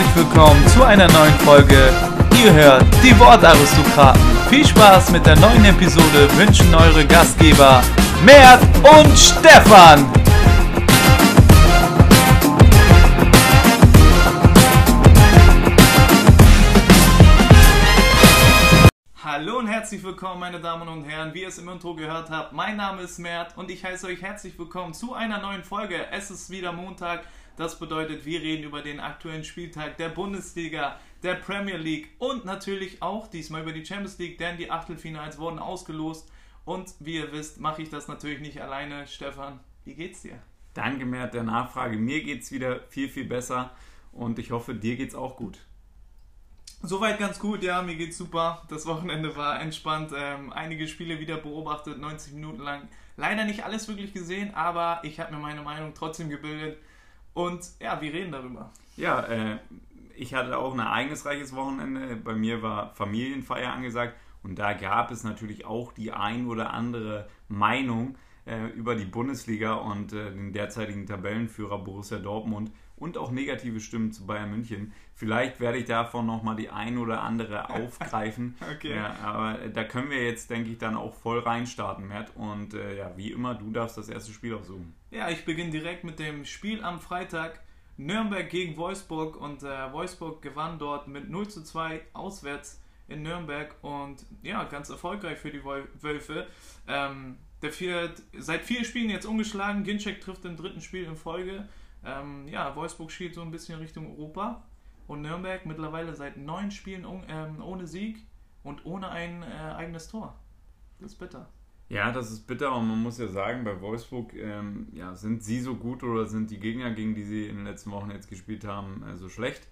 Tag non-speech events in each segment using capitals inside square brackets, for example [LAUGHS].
herzlich willkommen zu einer neuen Folge. Ihr hört die Wortaristokraten. Viel Spaß mit der neuen Episode wünschen eure Gastgeber Mert und Stefan. Hallo und herzlich willkommen, meine Damen und Herren. Wie ihr es im Intro gehört habt, mein Name ist Mert und ich heiße euch herzlich willkommen zu einer neuen Folge. Es ist wieder Montag. Das bedeutet, wir reden über den aktuellen Spieltag der Bundesliga, der Premier League und natürlich auch diesmal über die Champions League, denn die Achtelfinals wurden ausgelost. Und wie ihr wisst, mache ich das natürlich nicht alleine. Stefan, wie geht's dir? Danke, Mert, der Nachfrage. Mir geht's wieder viel, viel besser und ich hoffe, dir geht's auch gut. Soweit ganz gut, ja, mir geht's super. Das Wochenende war entspannt. Ähm, einige Spiele wieder beobachtet, 90 Minuten lang. Leider nicht alles wirklich gesehen, aber ich habe mir meine Meinung trotzdem gebildet. Und ja, wir reden darüber. Ja, äh, ich hatte auch ein ereignisreiches Wochenende. Bei mir war Familienfeier angesagt und da gab es natürlich auch die ein oder andere Meinung äh, über die Bundesliga und äh, den derzeitigen Tabellenführer Borussia Dortmund und auch negative Stimmen zu Bayern München. Vielleicht werde ich davon nochmal die ein oder andere [LAUGHS] aufgreifen. okay. Ja, aber da können wir jetzt, denke ich, dann auch voll reinstarten, Mert. Und äh, ja, wie immer, du darfst das erste Spiel aussuchen. Ja, ich beginne direkt mit dem Spiel am Freitag. Nürnberg gegen Wolfsburg und äh, Wolfsburg gewann dort mit 0 zu 2 auswärts in Nürnberg und ja, ganz erfolgreich für die Wölfe. Ähm, der vier, seit vier Spielen jetzt ungeschlagen. Ginczek trifft im dritten Spiel in Folge. Ähm, ja, Wolfsburg schielt so ein bisschen Richtung Europa. Und Nürnberg mittlerweile seit neun Spielen un, ähm, ohne Sieg und ohne ein äh, eigenes Tor. Das ist bitter. Ja, das ist bitter und man muss ja sagen, bei Wolfsburg, ähm, ja, sind sie so gut oder sind die Gegner, gegen die sie in den letzten Wochen jetzt gespielt haben, äh, so schlecht?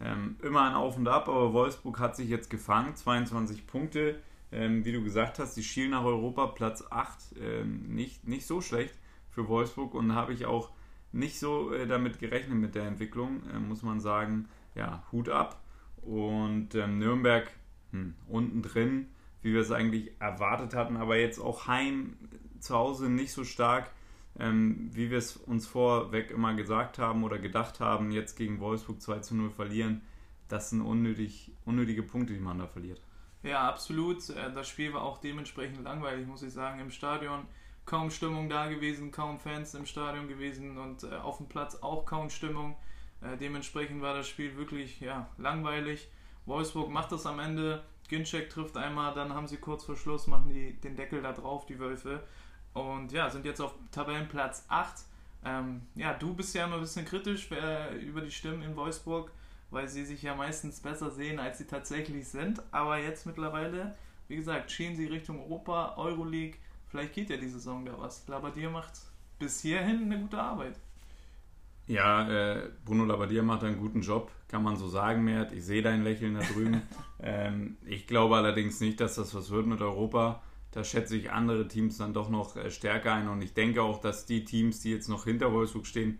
Ähm, immer ein Auf und Ab, aber Wolfsburg hat sich jetzt gefangen, 22 Punkte. Ähm, wie du gesagt hast, die schielen nach Europa, Platz 8, ähm, nicht, nicht so schlecht für Wolfsburg und habe ich auch nicht so äh, damit gerechnet mit der Entwicklung, äh, muss man sagen. Ja, Hut ab. Und ähm, Nürnberg hm, unten drin, wie wir es eigentlich erwartet hatten, aber jetzt auch heim zu Hause nicht so stark, ähm, wie wir es uns vorweg immer gesagt haben oder gedacht haben, jetzt gegen Wolfsburg 2 zu 0 verlieren. Das sind unnötig, unnötige Punkte, die man da verliert. Ja, absolut. Äh, das Spiel war auch dementsprechend langweilig, muss ich sagen, im Stadion kaum Stimmung da gewesen, kaum Fans im Stadion gewesen und äh, auf dem Platz auch kaum Stimmung. Äh, dementsprechend war das Spiel wirklich ja, langweilig. Wolfsburg macht das am Ende. Ginczek trifft einmal, dann haben sie kurz vor Schluss, machen die den Deckel da drauf, die Wölfe. Und ja, sind jetzt auf Tabellenplatz 8. Ähm, ja, du bist ja immer ein bisschen kritisch äh, über die Stimmen in Wolfsburg, weil sie sich ja meistens besser sehen, als sie tatsächlich sind. Aber jetzt mittlerweile, wie gesagt, schienen sie Richtung Europa, Euroleague Vielleicht geht ja die Saison da was. Labadier macht bis hierhin eine gute Arbeit. Ja, äh, Bruno Labbadia macht einen guten Job, kann man so sagen, Mert. Ich sehe dein Lächeln da drüben. [LAUGHS] ähm, ich glaube allerdings nicht, dass das was wird mit Europa. Da schätze ich andere Teams dann doch noch äh, stärker ein und ich denke auch, dass die Teams, die jetzt noch hinter Wolfsburg stehen,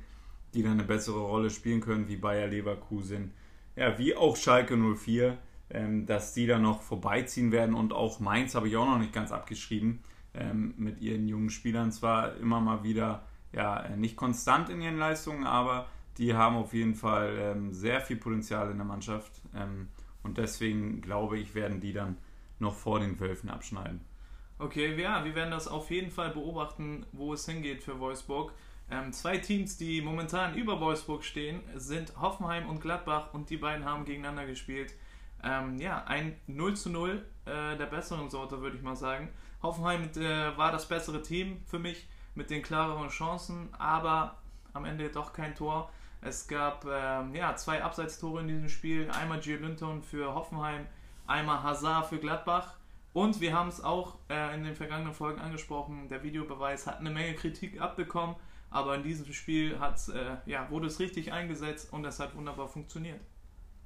die dann eine bessere Rolle spielen können, wie Bayer Leverkusen, ja, wie auch Schalke 04, ähm, dass die dann noch vorbeiziehen werden und auch Mainz habe ich auch noch nicht ganz abgeschrieben ähm, mit ihren jungen Spielern. Zwar immer mal wieder ja, nicht konstant in ihren Leistungen, aber die haben auf jeden Fall ähm, sehr viel Potenzial in der Mannschaft. Ähm, und deswegen glaube ich, werden die dann noch vor den Wölfen abschneiden. Okay, ja, wir werden das auf jeden Fall beobachten, wo es hingeht für Wolfsburg. Ähm, zwei Teams, die momentan über Wolfsburg stehen, sind Hoffenheim und Gladbach und die beiden haben gegeneinander gespielt. Ähm, ja, ein 0 zu 0 äh, der besseren Sorte, würde ich mal sagen. Hoffenheim äh, war das bessere Team für mich mit den klareren Chancen, aber am Ende doch kein Tor. Es gab ähm, ja, zwei Abseitstore in diesem Spiel. Einmal Gio Linton für Hoffenheim, einmal Hazard für Gladbach. Und wir haben es auch äh, in den vergangenen Folgen angesprochen, der Videobeweis hat eine Menge Kritik abbekommen, aber in diesem Spiel äh, ja, wurde es richtig eingesetzt und es hat wunderbar funktioniert.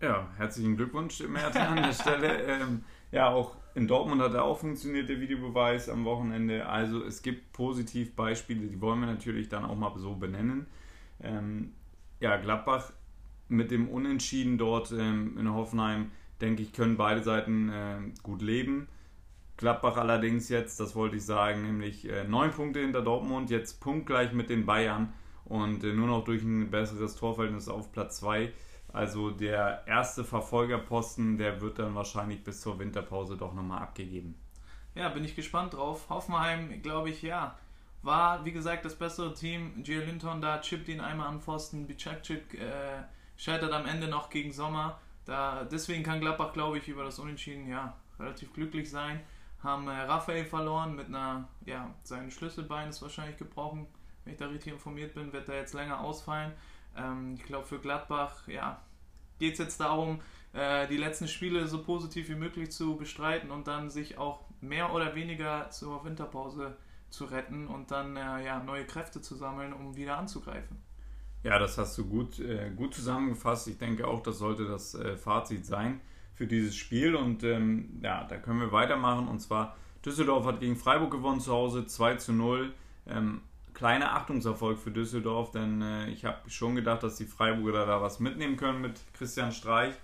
Ja, herzlichen Glückwunsch, Merten, [LAUGHS] an der Stelle. Ähm, ja, auch in Dortmund hat er auch funktioniert, der Videobeweis am Wochenende. Also es gibt positiv Beispiele, die wollen wir natürlich dann auch mal so benennen. Ähm, ja, Gladbach mit dem Unentschieden dort ähm, in Hoffenheim, denke ich, können beide Seiten äh, gut leben. Gladbach allerdings jetzt, das wollte ich sagen, nämlich äh, neun Punkte hinter Dortmund, jetzt punktgleich mit den Bayern und äh, nur noch durch ein besseres Torverhältnis auf Platz 2. Also der erste Verfolgerposten, der wird dann wahrscheinlich bis zur Winterpause doch nochmal abgegeben. Ja, bin ich gespannt drauf. Hoffenheim, glaube ich, ja, war wie gesagt das bessere Team. Gio Linton da chippt ihn einmal an Pfosten. Bicakcik äh, scheitert am Ende noch gegen Sommer. Da, deswegen kann Gladbach, glaube ich, über das Unentschieden ja relativ glücklich sein. Haben äh, Raphael verloren mit einer, ja, sein Schlüsselbein ist wahrscheinlich gebrochen. Wenn ich da richtig informiert bin, wird er jetzt länger ausfallen. Ähm, ich glaube, für Gladbach, ja, geht es jetzt darum, äh, die letzten Spiele so positiv wie möglich zu bestreiten und dann sich auch mehr oder weniger zur Winterpause zu retten und dann äh, ja, neue Kräfte zu sammeln, um wieder anzugreifen. Ja, das hast du gut, äh, gut zusammengefasst. Ich denke auch, das sollte das äh, Fazit sein für dieses Spiel. Und ähm, ja, da können wir weitermachen. Und zwar, Düsseldorf hat gegen Freiburg gewonnen zu Hause, 2 zu 0. Ähm, kleiner Achtungserfolg für Düsseldorf, denn äh, ich habe schon gedacht, dass die Freiburger da was mitnehmen können mit Christian Streich.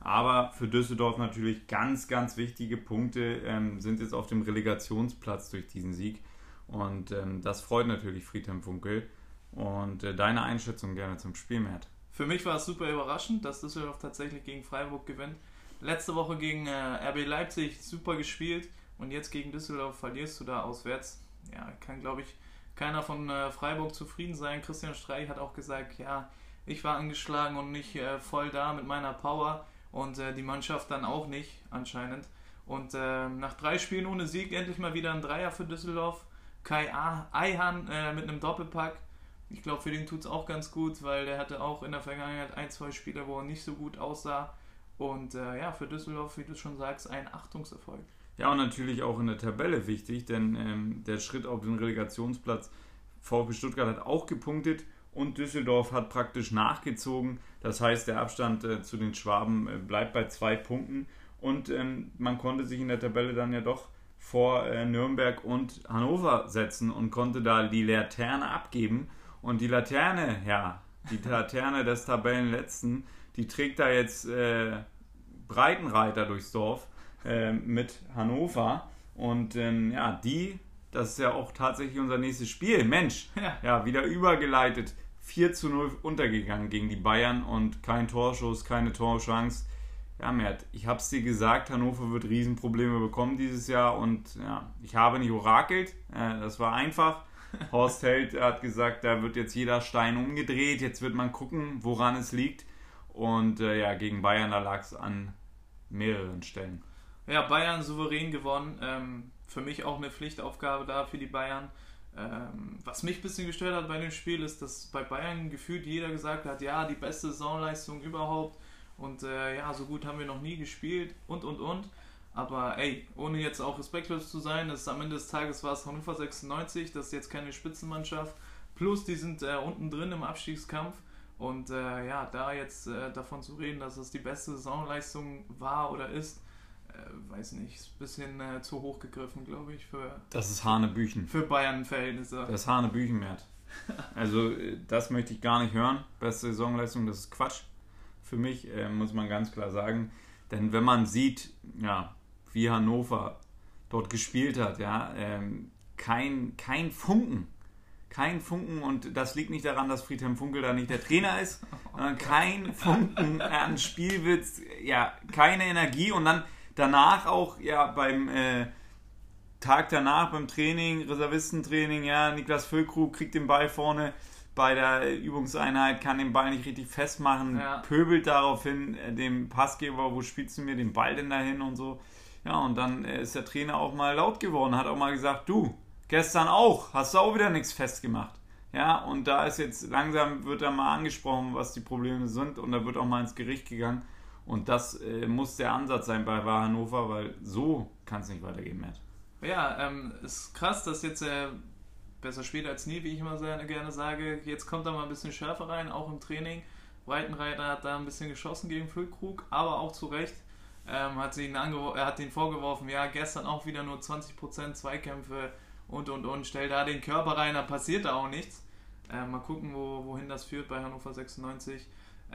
Aber für Düsseldorf natürlich ganz, ganz wichtige Punkte ähm, sind jetzt auf dem Relegationsplatz durch diesen Sieg. Und ähm, das freut natürlich Friedhelm Funkel. Und äh, deine Einschätzung gerne zum Spiel, Matt. Für mich war es super überraschend, dass Düsseldorf tatsächlich gegen Freiburg gewinnt. Letzte Woche gegen äh, RB Leipzig super gespielt und jetzt gegen Düsseldorf verlierst du da auswärts. Ja, kann glaube ich keiner von äh, Freiburg zufrieden sein. Christian Streich hat auch gesagt, ja, ich war angeschlagen und nicht äh, voll da mit meiner Power und äh, die Mannschaft dann auch nicht anscheinend. Und äh, nach drei Spielen ohne Sieg endlich mal wieder ein Dreier für Düsseldorf. Kai Eihan äh, mit einem Doppelpack. Ich glaube, für den tut es auch ganz gut, weil der hatte auch in der Vergangenheit ein, zwei Spiele, wo er nicht so gut aussah. Und äh, ja, für Düsseldorf, wie du schon sagst, ein Achtungserfolg. Ja, und natürlich auch in der Tabelle wichtig, denn ähm, der Schritt auf den Relegationsplatz VfB Stuttgart hat auch gepunktet und Düsseldorf hat praktisch nachgezogen. Das heißt, der Abstand äh, zu den Schwaben äh, bleibt bei zwei Punkten und ähm, man konnte sich in der Tabelle dann ja doch vor äh, Nürnberg und Hannover setzen und konnte da die Laterne abgeben. Und die Laterne, ja, die [LAUGHS] Laterne des Tabellenletzten, die trägt da jetzt äh, Breitenreiter durchs Dorf äh, mit Hannover. Und ähm, ja, die, das ist ja auch tatsächlich unser nächstes Spiel. Mensch, ja, ja wieder übergeleitet. 4 zu 0 untergegangen gegen die Bayern und kein Torschuss, keine Torchance. Ja, Mert, ich habe es dir gesagt, Hannover wird Riesenprobleme bekommen dieses Jahr und ja, ich habe nicht orakelt, äh, das war einfach. [LAUGHS] Horst Held hat gesagt, da wird jetzt jeder Stein umgedreht, jetzt wird man gucken, woran es liegt. Und äh, ja, gegen Bayern, da lag es an mehreren Stellen. Ja, Bayern souverän gewonnen. Ähm, für mich auch eine Pflichtaufgabe da für die Bayern. Ähm, was mich ein bisschen gestört hat bei dem Spiel ist, dass bei Bayern gefühlt jeder gesagt hat, ja, die beste Saisonleistung überhaupt und äh, ja, so gut haben wir noch nie gespielt und und und. Aber ey, ohne jetzt auch respektlos zu sein, ist am Ende des Tages war es Hannover 96, das ist jetzt keine Spitzenmannschaft. Plus die sind äh, unten drin im Abstiegskampf. Und äh, ja, da jetzt äh, davon zu reden, dass es die beste Saisonleistung war oder ist, äh, weiß nicht, ist ein bisschen äh, zu hoch gegriffen, glaube ich, für. Das ist Hanebüchen. Für Bayern-Verhältnisse. Das ist Hanebüchen wert. also, äh, das möchte ich gar nicht hören. Beste Saisonleistung, das ist Quatsch. Für mich, äh, muss man ganz klar sagen. Denn wenn man sieht, ja, wie Hannover dort gespielt hat, ja, ähm, kein, kein Funken kein Funken und das liegt nicht daran, dass Friedhelm Funkel da nicht der Trainer ist. [LAUGHS] Oh kein Funken an Spielwitz, ja, keine Energie und dann danach auch, ja, beim äh, Tag danach beim Training, Reservistentraining, ja, Niklas Füllkrug kriegt den Ball vorne bei der Übungseinheit, kann den Ball nicht richtig festmachen, ja. pöbelt daraufhin äh, dem Passgeber, wo spielst du mir den Ball denn dahin und so. Ja, und dann äh, ist der Trainer auch mal laut geworden, hat auch mal gesagt, du, Gestern auch, hast du auch wieder nichts festgemacht. Ja, und da ist jetzt langsam, wird da mal angesprochen, was die Probleme sind und da wird auch mal ins Gericht gegangen. Und das äh, muss der Ansatz sein bei Hannover, weil so kann es nicht weitergehen, Matt. Ja, ähm, ist krass, dass jetzt äh, besser spät als nie, wie ich immer sehr gerne sage. Jetzt kommt da mal ein bisschen Schärfe rein, auch im Training. Breitenreiter hat da ein bisschen geschossen gegen Füllkrug, aber auch zu Recht. Ähm, hat, ihn er hat ihn vorgeworfen, ja, gestern auch wieder nur 20% Zweikämpfe und und und, stell da den Körper rein, da passiert da auch nichts. Äh, mal gucken, wo, wohin das führt bei Hannover 96.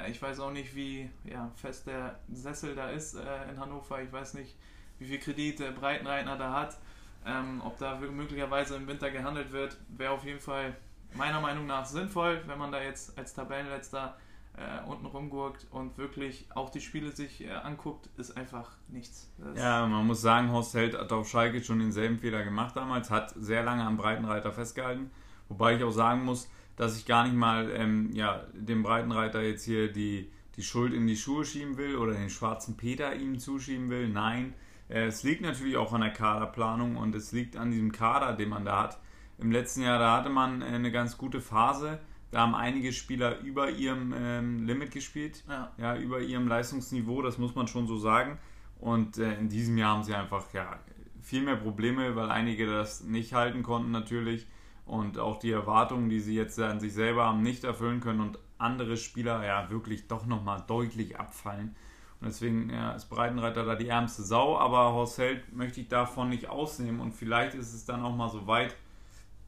Ich weiß auch nicht, wie ja, fest der Sessel da ist äh, in Hannover. Ich weiß nicht, wie viel Kredit der Breitenreitner da hat. Ähm, ob da möglicherweise im Winter gehandelt wird, wäre auf jeden Fall meiner Meinung nach sinnvoll, wenn man da jetzt als Tabellenletzter äh, unten rumgurkt und wirklich auch die Spiele sich äh, anguckt, ist einfach nichts. Das ja, man muss sagen, Horst Held hat auf Schalke schon denselben Fehler gemacht damals, hat sehr lange am Breitenreiter festgehalten. Wobei ich auch sagen muss, dass ich gar nicht mal ähm, ja, dem Breitenreiter jetzt hier die, die Schuld in die Schuhe schieben will oder den schwarzen Peter ihm zuschieben will. Nein, äh, es liegt natürlich auch an der Kaderplanung und es liegt an diesem Kader, den man da hat. Im letzten Jahr, da hatte man äh, eine ganz gute Phase da haben einige Spieler über ihrem ähm, Limit gespielt, ja. ja. über ihrem Leistungsniveau, das muss man schon so sagen. Und äh, in diesem Jahr haben sie einfach ja, viel mehr Probleme, weil einige das nicht halten konnten natürlich und auch die Erwartungen, die sie jetzt an sich selber haben, nicht erfüllen können und andere Spieler ja wirklich doch nochmal deutlich abfallen. Und deswegen ja, ist Breitenreiter da die ärmste Sau, aber Horst Held möchte ich davon nicht ausnehmen und vielleicht ist es dann auch mal so weit,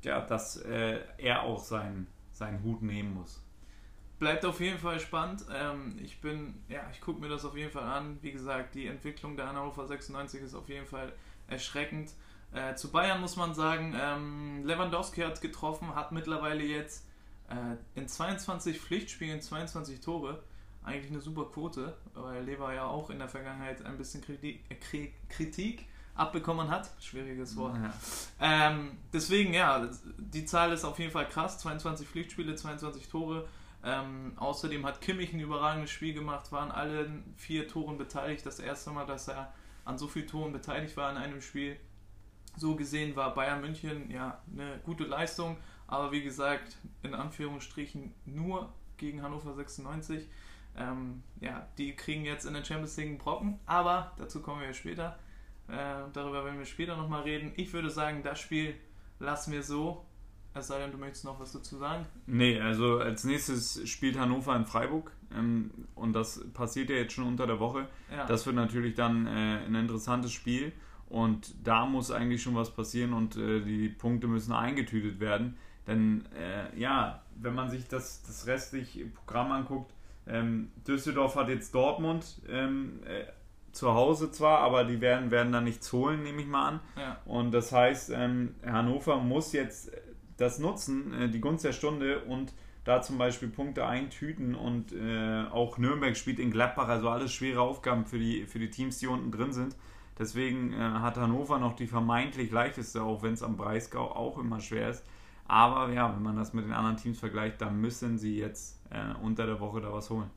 ja, dass äh, er auch seinen seinen Hut nehmen muss. Bleibt auf jeden Fall spannend. Ähm, ich bin, ja, ich gucke mir das auf jeden Fall an. Wie gesagt, die Entwicklung der Hannover 96 ist auf jeden Fall erschreckend. Äh, zu Bayern muss man sagen, ähm, Lewandowski hat getroffen, hat mittlerweile jetzt äh, in 22 Pflichtspielen 22 Tore. Eigentlich eine super Quote, weil Lever ja auch in der Vergangenheit ein bisschen Kritik, äh, Kritik abbekommen hat. Schwieriges Wort. Ja. Ähm, deswegen, ja, die Zahl ist auf jeden Fall krass. 22 Pflichtspiele, 22 Tore. Ähm, außerdem hat Kimmich ein überragendes Spiel gemacht, waren alle vier Toren beteiligt. Das erste Mal, dass er an so vielen Toren beteiligt war in einem Spiel. So gesehen war Bayern München ja eine gute Leistung, aber wie gesagt, in Anführungsstrichen nur gegen Hannover 96. Ähm, ja, die kriegen jetzt in der Champions League einen Brocken, aber dazu kommen wir später. Äh, darüber werden wir später nochmal reden. Ich würde sagen, das Spiel lassen wir so. Es sei denn, du möchtest noch was dazu sagen? Nee, also als nächstes spielt Hannover in Freiburg. Ähm, und das passiert ja jetzt schon unter der Woche. Ja. Das wird natürlich dann äh, ein interessantes Spiel. Und da muss eigentlich schon was passieren und äh, die Punkte müssen eingetütet werden. Denn äh, ja, wenn man sich das, das restliche Programm anguckt, ähm, Düsseldorf hat jetzt Dortmund ähm, äh, zu Hause zwar, aber die werden, werden dann nichts holen, nehme ich mal an. Ja. Und das heißt, ähm, Hannover muss jetzt das nutzen, äh, die Gunst der Stunde und da zum Beispiel Punkte eintüten und äh, auch Nürnberg spielt in Gladbach, also alles schwere Aufgaben für die, für die Teams, die unten drin sind. Deswegen äh, hat Hannover noch die vermeintlich leichteste, auch wenn es am Breisgau auch immer schwer ist. Aber ja, wenn man das mit den anderen Teams vergleicht, dann müssen sie jetzt äh, unter der Woche da was holen.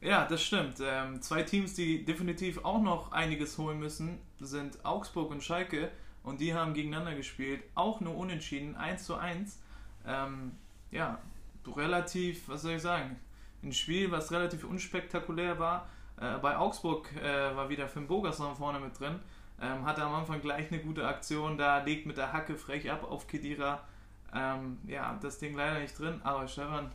Ja, das stimmt. Ähm, zwei Teams, die definitiv auch noch einiges holen müssen, sind Augsburg und Schalke. Und die haben gegeneinander gespielt. Auch nur unentschieden, 1 zu 1. Ähm, ja, relativ, was soll ich sagen, ein Spiel, was relativ unspektakulär war. Äh, bei Augsburg äh, war wieder Finn Bogerson vorne mit drin. Ähm, hatte am Anfang gleich eine gute Aktion da, legt mit der Hacke frech ab auf Kedira. Ähm, ja, das Ding leider nicht drin, aber Stefan,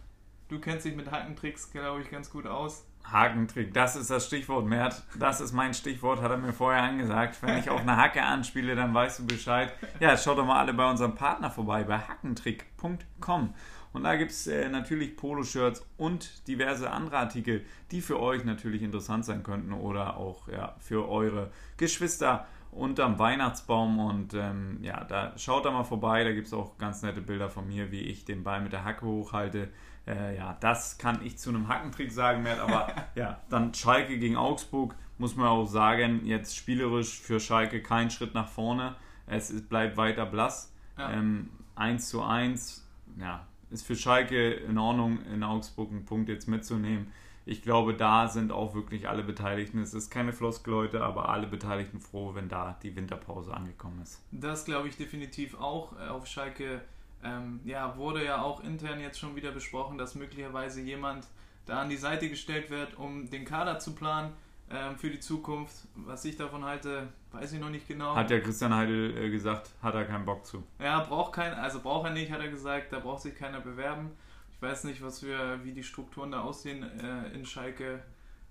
du kennst dich mit Hackentricks, glaube ich, ganz gut aus. Hakentrick, das ist das Stichwort, Mert. Das ist mein Stichwort, hat er mir vorher angesagt. Wenn ich auf eine Hacke anspiele, dann weißt du Bescheid. Ja, schaut doch mal alle bei unserem Partner vorbei, bei hackentrick.com. Und da gibt es äh, natürlich Poloshirts und diverse andere Artikel, die für euch natürlich interessant sein könnten oder auch ja, für eure Geschwister unterm Weihnachtsbaum. Und ähm, ja, da schaut da mal vorbei. Da gibt es auch ganz nette Bilder von mir, wie ich den Ball mit der Hacke hochhalte. Äh, ja, das kann ich zu einem Hackentrick sagen, Mert, aber [LAUGHS] ja, dann Schalke gegen Augsburg, muss man auch sagen, jetzt spielerisch für Schalke kein Schritt nach vorne. Es bleibt weiter blass. Ja. Ähm, 1 zu 1, ja, ist für Schalke in Ordnung, in Augsburg einen Punkt jetzt mitzunehmen. Ich glaube, da sind auch wirklich alle Beteiligten. Es ist keine Floskel heute, aber alle Beteiligten froh, wenn da die Winterpause angekommen ist. Das glaube ich definitiv auch. Äh, auf Schalke ähm, ja, wurde ja auch intern jetzt schon wieder besprochen, dass möglicherweise jemand da an die Seite gestellt wird, um den Kader zu planen ähm, für die Zukunft. Was ich davon halte, weiß ich noch nicht genau. Hat ja Christian Heidel äh, gesagt, hat er keinen Bock zu. Ja, braucht kein, also braucht er nicht, hat er gesagt, da braucht sich keiner bewerben. Ich weiß nicht, was für, wie die Strukturen da aussehen äh, in Schalke.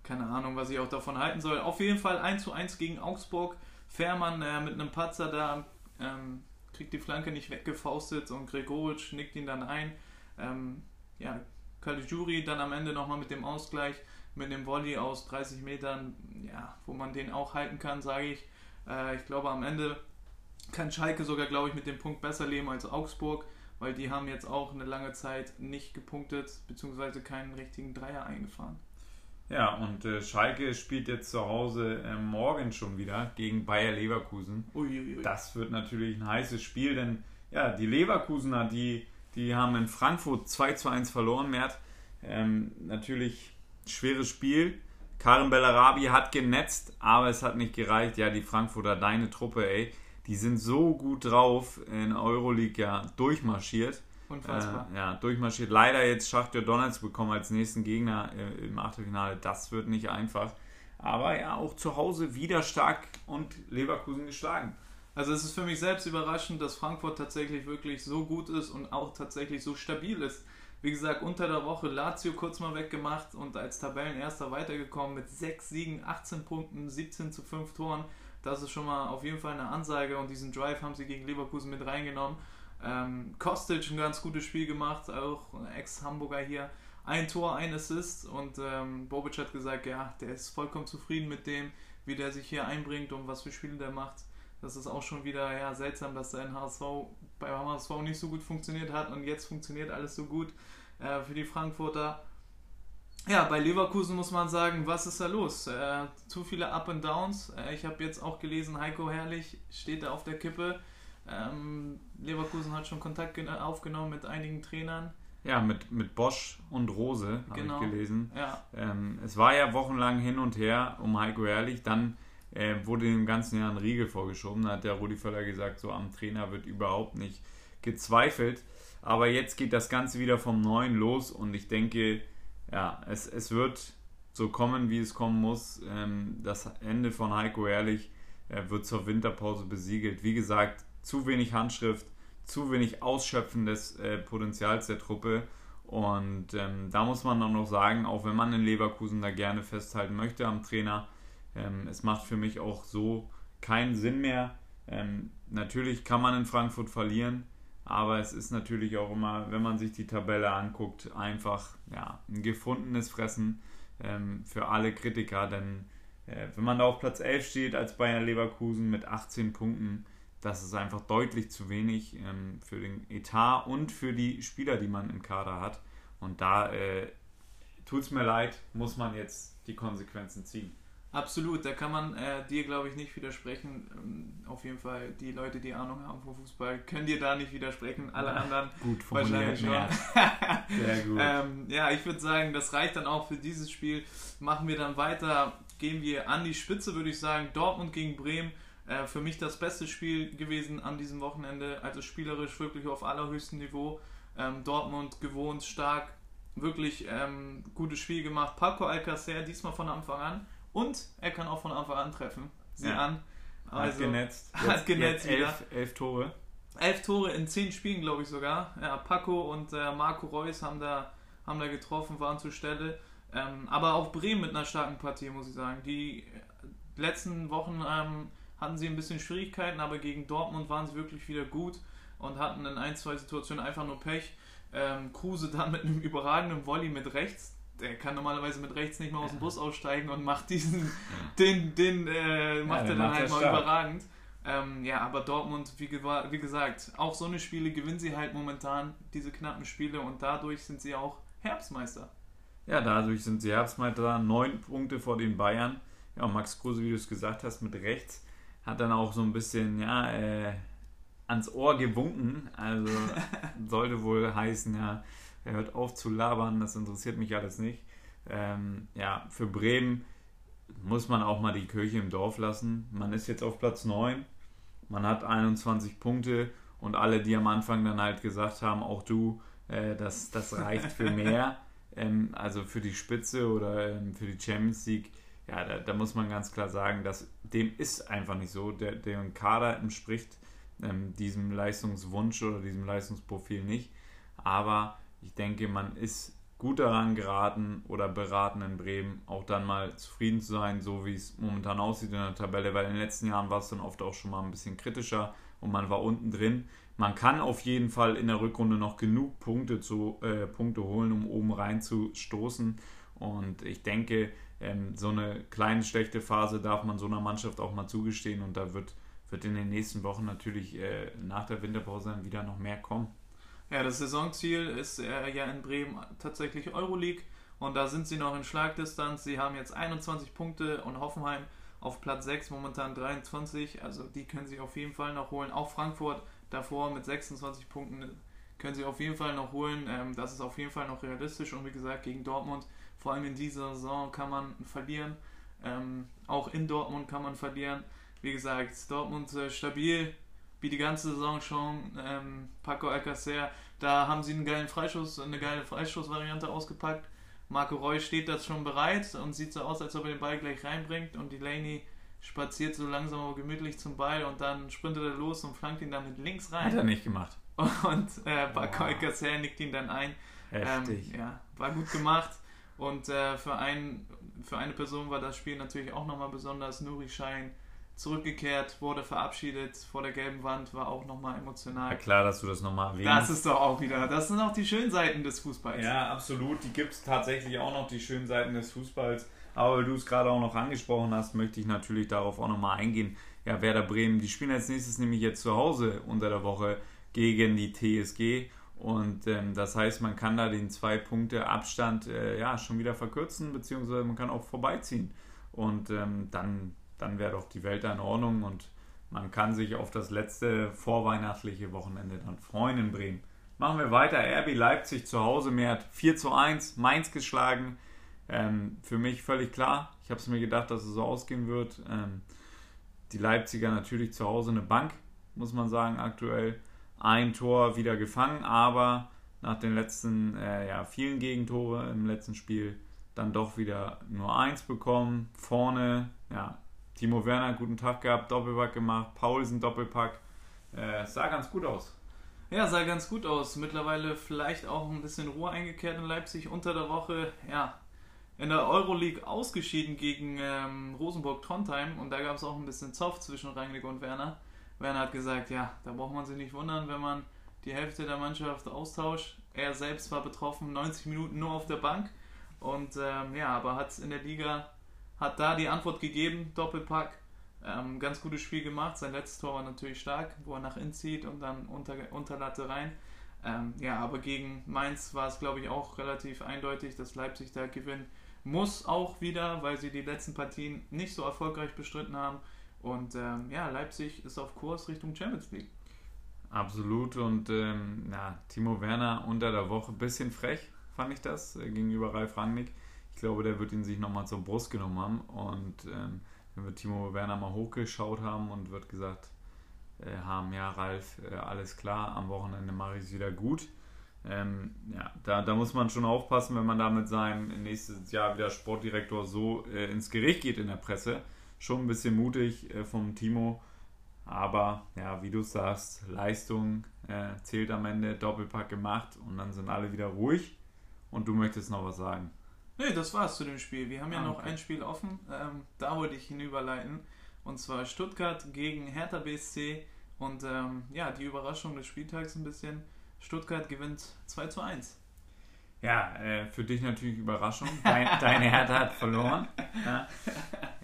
Keine Ahnung, was ich auch davon halten soll. Auf jeden Fall 1 zu 1 gegen Augsburg. Fährmann äh, mit einem Patzer da ähm, kriegt die Flanke nicht weggefaustet und Gregoric nickt ihn dann ein. Ähm, ja, Caligiuri dann am Ende nochmal mit dem Ausgleich, mit dem Volley aus 30 Metern, ja, wo man den auch halten kann, sage ich. Äh, ich glaube, am Ende kann Schalke sogar, glaube ich, mit dem Punkt besser leben als Augsburg, weil die haben jetzt auch eine lange Zeit nicht gepunktet, beziehungsweise keinen richtigen Dreier eingefahren. Ja, und äh, Schalke spielt jetzt zu Hause äh, morgen schon wieder gegen Bayer Leverkusen. Uiuiui. Das wird natürlich ein heißes Spiel, denn ja, die Leverkusener, die, die haben in Frankfurt 2 zu 1 verloren, Mert. Ähm, natürlich schweres Spiel. Karim Bellarabi hat genetzt, aber es hat nicht gereicht. Ja, die Frankfurter, deine Truppe, ey, die sind so gut drauf in Euroleague ja durchmarschiert. Unfassbar. Äh, ja, durchmarschiert. Leider jetzt Schachtja Donetsk bekommen als nächsten Gegner äh, im Achtelfinale. Das wird nicht einfach. Aber ja, auch zu Hause wieder stark und Leverkusen geschlagen. Also es ist für mich selbst überraschend, dass Frankfurt tatsächlich wirklich so gut ist und auch tatsächlich so stabil ist. Wie gesagt, unter der Woche Lazio kurz mal weggemacht und als Tabellenerster weitergekommen mit 6 Siegen, 18 Punkten, 17 zu 5 Toren. Das ist schon mal auf jeden Fall eine Ansage und diesen Drive haben sie gegen Leverkusen mit reingenommen. Ähm, Kostic ein ganz gutes Spiel gemacht, auch Ex-Hamburger hier. Ein Tor, ein Assist und ähm, Bobic hat gesagt, ja, der ist vollkommen zufrieden mit dem, wie der sich hier einbringt und was für Spiele der macht. Das ist auch schon wieder ja, seltsam, dass sein HSV bei HSV nicht so gut funktioniert hat und jetzt funktioniert alles so gut äh, für die Frankfurter. Ja, bei Leverkusen muss man sagen, was ist da los? Äh, zu viele Up and Downs. Äh, ich habe jetzt auch gelesen, Heiko Herrlich steht da auf der Kippe. Ähm, Leverkusen hat schon Kontakt aufgenommen mit einigen Trainern. Ja, mit, mit Bosch und Rose habe Genau. ich gelesen. Ja, Ähm, es war ja wochenlang hin und her um Heiko Ehrlich. Dann äh, wurde dem ganzen Jahr ein Riegel vorgeschoben. Da hat der Rudi Völler gesagt, so am Trainer wird überhaupt nicht gezweifelt. Aber jetzt geht das Ganze wieder vom Neuen los und ich denke, ja, es, es wird so kommen, wie es kommen muss. Ähm, das Ende von Heiko Ehrlich äh, wird zur Winterpause besiegelt. Wie gesagt, zu wenig Handschrift, zu wenig Ausschöpfen des äh, Potenzials der Truppe. Und ähm, da muss man dann noch sagen, auch wenn man in Leverkusen da gerne festhalten möchte am Trainer, ähm, es macht für mich auch so keinen Sinn mehr. Ähm, natürlich kann man in Frankfurt verlieren, aber es ist natürlich auch immer, wenn man sich die Tabelle anguckt, einfach ja, ein gefundenes Fressen ähm, für alle Kritiker. Denn äh, wenn man da auf Platz 11 steht als Bayern Leverkusen mit 18 Punkten, das ist einfach deutlich zu wenig ähm, für den Etat und für die Spieler, die man im Kader hat. Und da äh, tut es mir leid, muss man jetzt die Konsequenzen ziehen. Absolut. Da kann man äh, dir, glaube ich, nicht widersprechen. Ähm, auf jeden Fall, die Leute, die Ahnung haben vom Fußball, können dir da nicht widersprechen. Alle anderen Gut wahrscheinlich schon. ja. Sehr gut. [LAUGHS] Ähm, ja, ich würde sagen, das reicht dann auch für dieses Spiel. Machen wir dann weiter. Gehen wir an die Spitze, würde ich sagen. Dortmund gegen Bremen. Äh, für mich das beste Spiel gewesen an diesem Wochenende. Also spielerisch wirklich auf allerhöchstem Niveau. Ähm, Dortmund gewohnt, stark, wirklich ähm, gutes Spiel gemacht. Paco Alcacer diesmal von Anfang an. Und er kann auch von Anfang an treffen. Sieh Ja. an. hat Also, genetzt. [LAUGHS] hat genetzt jetzt elf, elf Tore. elf Tore in zehn Spielen, glaube ich sogar. Ja, Paco und äh, Marco Reus haben da, haben da getroffen, waren zur Stelle. Ähm, aber auch Bremen mit einer starken Partie, muss ich sagen. Die letzten Wochen ähm, hatten sie ein bisschen Schwierigkeiten, aber gegen Dortmund waren sie wirklich wieder gut und hatten in ein, zwei Situationen einfach nur Pech. Ähm, Kruse [LAUGHS] dann mit einem überragenden Volley mit rechts. Der kann normalerweise mit rechts nicht mehr aus dem Bus aussteigen und macht diesen, den, den äh, macht er dann macht halt mal stark. überragend. Ähm, ja, aber Dortmund, wie, wie gesagt, auch so eine Spiele gewinnen sie halt momentan, diese knappen Spiele, und dadurch sind sie auch Herbstmeister. Ja, dadurch sind sie Herbstmeister, neun Punkte vor den Bayern. Ja, und Max Kruse, wie du es gesagt hast, mit rechts, hat dann auch so ein bisschen, ja, äh, ans Ohr gewunken. Also [LAUGHS] sollte wohl heißen, ja, er hört auf zu labern, das interessiert mich alles nicht. Ähm, ja, für Bremen muss man auch mal die Kirche im Dorf lassen. Man ist jetzt auf Platz 9, man hat 21 Punkte und alle, die am Anfang dann halt gesagt haben, auch du, äh, das, das reicht für [LAUGHS] mehr, ähm, also für die Spitze oder ähm, für die Champions League, ja, da, da muss man ganz klar sagen, dass dem ist einfach nicht so. Der, der Kader entspricht ähm, diesem Leistungswunsch oder diesem Leistungsprofil nicht. Aber ich denke, man ist gut daran geraten oder beraten in Bremen, auch dann mal zufrieden zu sein, so wie es momentan aussieht in der Tabelle, weil in den letzten Jahren war es dann oft auch schon mal ein bisschen kritischer und man war unten drin. Man kann auf jeden Fall in der Rückrunde noch genug Punkte, zu, äh, Punkte holen, um oben rein zu stoßen. Und ich denke, ähm, so eine kleine schlechte Phase darf man so einer Mannschaft auch mal zugestehen und da wird, wird in den nächsten Wochen natürlich äh, nach der Winterpause dann wieder noch mehr kommen. Ja, das Saisonziel ist äh, ja in Bremen tatsächlich Euroleague und da sind sie noch in Schlagdistanz. Sie haben jetzt 21 Punkte und Hoffenheim auf Platz 6 momentan 23. Also die können sie auf jeden Fall noch holen. Auch Frankfurt davor mit 26 Punkten können sie auf jeden Fall noch holen. Ähm, das ist auf jeden Fall noch realistisch und wie gesagt gegen Dortmund, vor allem in dieser Saison kann man verlieren. Ähm, auch in Dortmund kann man verlieren. Wie gesagt, Dortmund äh, stabil, wie die ganze Saison schon. Ähm, Paco Alcacer, da haben sie einen geilen Freischuss, eine geile Freischussvariante ausgepackt. Marco Reus steht da schon bereit und sieht so aus, als ob er den Ball gleich reinbringt und Delaney spaziert so langsam aber gemütlich zum Ball und dann sprintet er los und flankt ihn damit links rein. Hat er nicht gemacht. Und äh, Paco Alcacer nickt ihn dann ein. Heftig. Ähm, ja, war gut gemacht. Und äh, für, ein, für eine Person war das Spiel natürlich auch nochmal besonders. Nuri Schein zurückgekehrt, wurde verabschiedet vor der gelben Wand, war auch nochmal emotional. Ja, klar, dass du das nochmal erwähnst. Das ist doch auch wieder, das sind auch die schönen Seiten des Fußballs. Ja, absolut. Die gibt es tatsächlich auch noch, die schönen Seiten des Fußballs. Aber weil du es gerade auch noch angesprochen hast, möchte ich natürlich darauf auch nochmal eingehen. Ja, Werder Bremen, die spielen als nächstes nämlich jetzt zu Hause unter der Woche gegen die TSG. Und ähm, das heißt, man kann da den zwei Punkte Abstand äh, ja schon wieder verkürzen, beziehungsweise man kann auch vorbeiziehen. Und ähm, dann dann wäre doch die Welt in Ordnung und man kann sich auf das letzte vorweihnachtliche Wochenende dann freuen in Bremen. Machen wir weiter. RB Leipzig zu Hause mehr 4 zu 1, Mainz geschlagen. Ähm, für mich völlig klar. Ich habe es mir gedacht, dass es so ausgehen wird. Ähm, die Leipziger natürlich zu Hause eine Bank, muss man sagen, aktuell. Ein Tor wieder gefangen, aber nach den letzten äh, ja, vielen Gegentore im letzten Spiel dann doch wieder nur eins bekommen. Vorne, ja, Timo Werner, guten Tag gehabt, Doppelpack gemacht, Paulsen Doppelpack. Äh, sah ganz gut aus. Ja, sah ganz gut aus. Mittlerweile vielleicht auch ein bisschen Ruhe eingekehrt in Leipzig unter der Woche. Ja, in der Euroleague ausgeschieden gegen ähm, Rosenburg-Trondheim und da gab es auch ein bisschen Zoff zwischen Rangnick und Werner. Werner hat gesagt, ja, da braucht man sich nicht wundern, wenn man die Hälfte der Mannschaft austauscht. Er selbst war betroffen, 90 Minuten nur auf der Bank und ähm, ja, aber hat es in der Liga hat da die Antwort gegeben, Doppelpack. Ähm, ganz gutes Spiel gemacht. Sein letztes Tor war natürlich stark, wo er nach innen zieht und dann unter, unter Latte rein. Ähm, ja, aber gegen Mainz war es, glaube ich, auch relativ eindeutig, dass Leipzig da gewinnen muss, auch wieder, weil sie die letzten Partien nicht so erfolgreich bestritten haben. Und ähm, ja, Leipzig ist auf Kurs Richtung Champions League. Absolut. Und ähm, ja, Timo Werner unter der Woche, bisschen frech, fand ich das, äh, gegenüber Ralf Rangnick. Ich glaube, der wird ihn sich nochmal zur Brust genommen haben und ähm, dann wird Timo Werner mal hochgeschaut haben und wird gesagt äh, haben, ja Ralf, äh, alles klar, am Wochenende mache ich es wieder gut. Ähm, ja, da, da muss man schon aufpassen, wenn man da mit seinem nächstes Jahr wieder Sportdirektor so äh, ins Gericht geht in der Presse. Schon ein bisschen mutig äh, vom Timo. Aber ja, wie du sagst, Leistung äh, zählt am Ende, Doppelpack gemacht und dann sind alle wieder ruhig. Und du möchtest noch was sagen. Nee, das war's zu dem Spiel. Wir haben ja ah, noch ein Spiel offen. Ähm, da wollte ich hinüberleiten. Und zwar Stuttgart gegen Hertha BSC. Und ähm, ja, die Überraschung des Spieltags ein bisschen. Stuttgart gewinnt 2 zu 1. Ja, äh, für dich natürlich Überraschung. [LAUGHS] Dein, deine Hertha hat verloren. Ja.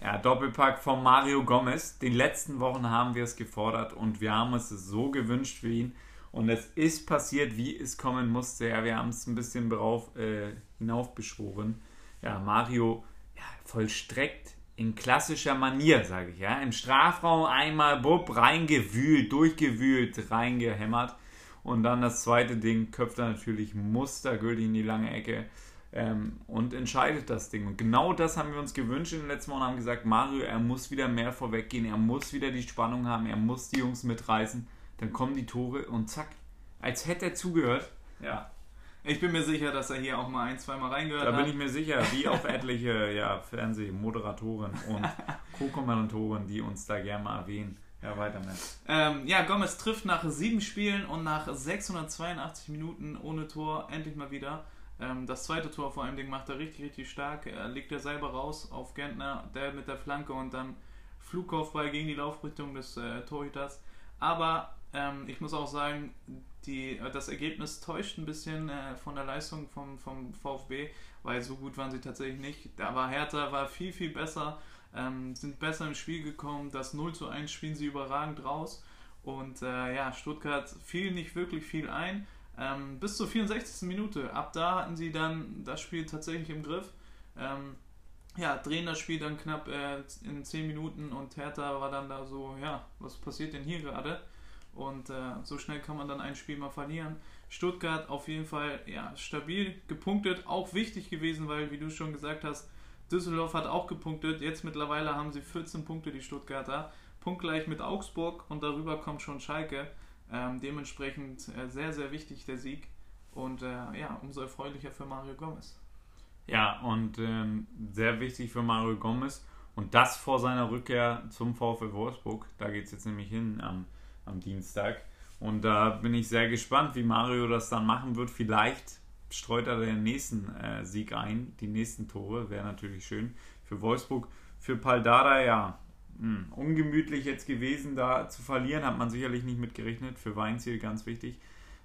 ja, Doppelpack von Mario Gomez. Den letzten Wochen haben wir es gefordert und wir haben es so gewünscht für ihn. Und es ist passiert, wie es kommen musste. Ja, wir haben es ein bisschen berauf, äh, hinaufbeschworen. Ja, Mario ja, vollstreckt in klassischer Manier, sage ich. Ja, im Strafraum einmal bub, reingewühlt, durchgewühlt, reingehämmert. Und dann das zweite Ding köpft er natürlich mustergültig in die lange Ecke ähm, und entscheidet das Ding. Und genau das haben wir uns gewünscht in den letzten Wochen. Haben gesagt, Mario, er muss wieder mehr vorweggehen, er muss wieder die Spannung haben, er muss die Jungs mitreißen dann kommen die Tore und zack, als hätte er zugehört. Ja. Ich bin mir sicher, dass er hier auch mal ein, zweimal reingehört hat. Da bin ich mir sicher, wie auch etliche ja, Fernsehmoderatoren und [LAUGHS] Co-Kommentatoren, die uns da gerne mal erwähnen. Ja, weiter mit. Ähm, ja, Gomez trifft nach sieben Spielen und nach 682 Minuten ohne Tor endlich mal wieder. Ähm, das zweite Tor vor allem macht er richtig, richtig stark. Er legt er selber raus auf Gentner, der mit der Flanke und dann Flugkopfball gegen die Laufrichtung des äh, Torhüters. Aber ähm, ich muss auch sagen, die, äh, das Ergebnis täuscht ein bisschen äh, von der Leistung vom, vom VfB, weil so gut waren sie tatsächlich nicht. War Hertha war viel, viel besser, ähm, sind besser im Spiel gekommen. Das 0 zu 1 spielen sie überragend raus. Und äh, ja, Stuttgart fiel nicht wirklich viel ein. Ähm, bis zur 64. Minute. Ab da hatten sie dann das Spiel tatsächlich im Griff. Ähm, ja, drehen das Spiel dann knapp äh, in 10 Minuten und Hertha war dann da so, ja, was passiert denn hier gerade? Und äh, so schnell kann man dann ein Spiel mal verlieren. Stuttgart auf jeden Fall ja, stabil gepunktet, auch wichtig gewesen, weil, wie du schon gesagt hast, Düsseldorf hat auch gepunktet. Jetzt mittlerweile haben sie 14 Punkte, die Stuttgarter. Punktgleich mit Augsburg und darüber kommt schon Schalke. Ähm, dementsprechend äh, sehr, sehr wichtig der Sieg und äh, ja, umso erfreulicher für Mario Gomez. Ja, und ähm, sehr wichtig für Mario Gomez und das vor seiner Rückkehr zum VfL Wolfsburg. Da geht es jetzt nämlich hin am, am Dienstag. Und da bin ich sehr gespannt, wie Mario das dann machen wird. Vielleicht streut er den nächsten äh, Sieg ein, die nächsten Tore, wäre natürlich schön für Wolfsburg. Für Paldada, ja, mh, hm, ungemütlich jetzt gewesen, da zu verlieren, hat man sicherlich nicht mitgerechnet. Für Weinziel ganz wichtig,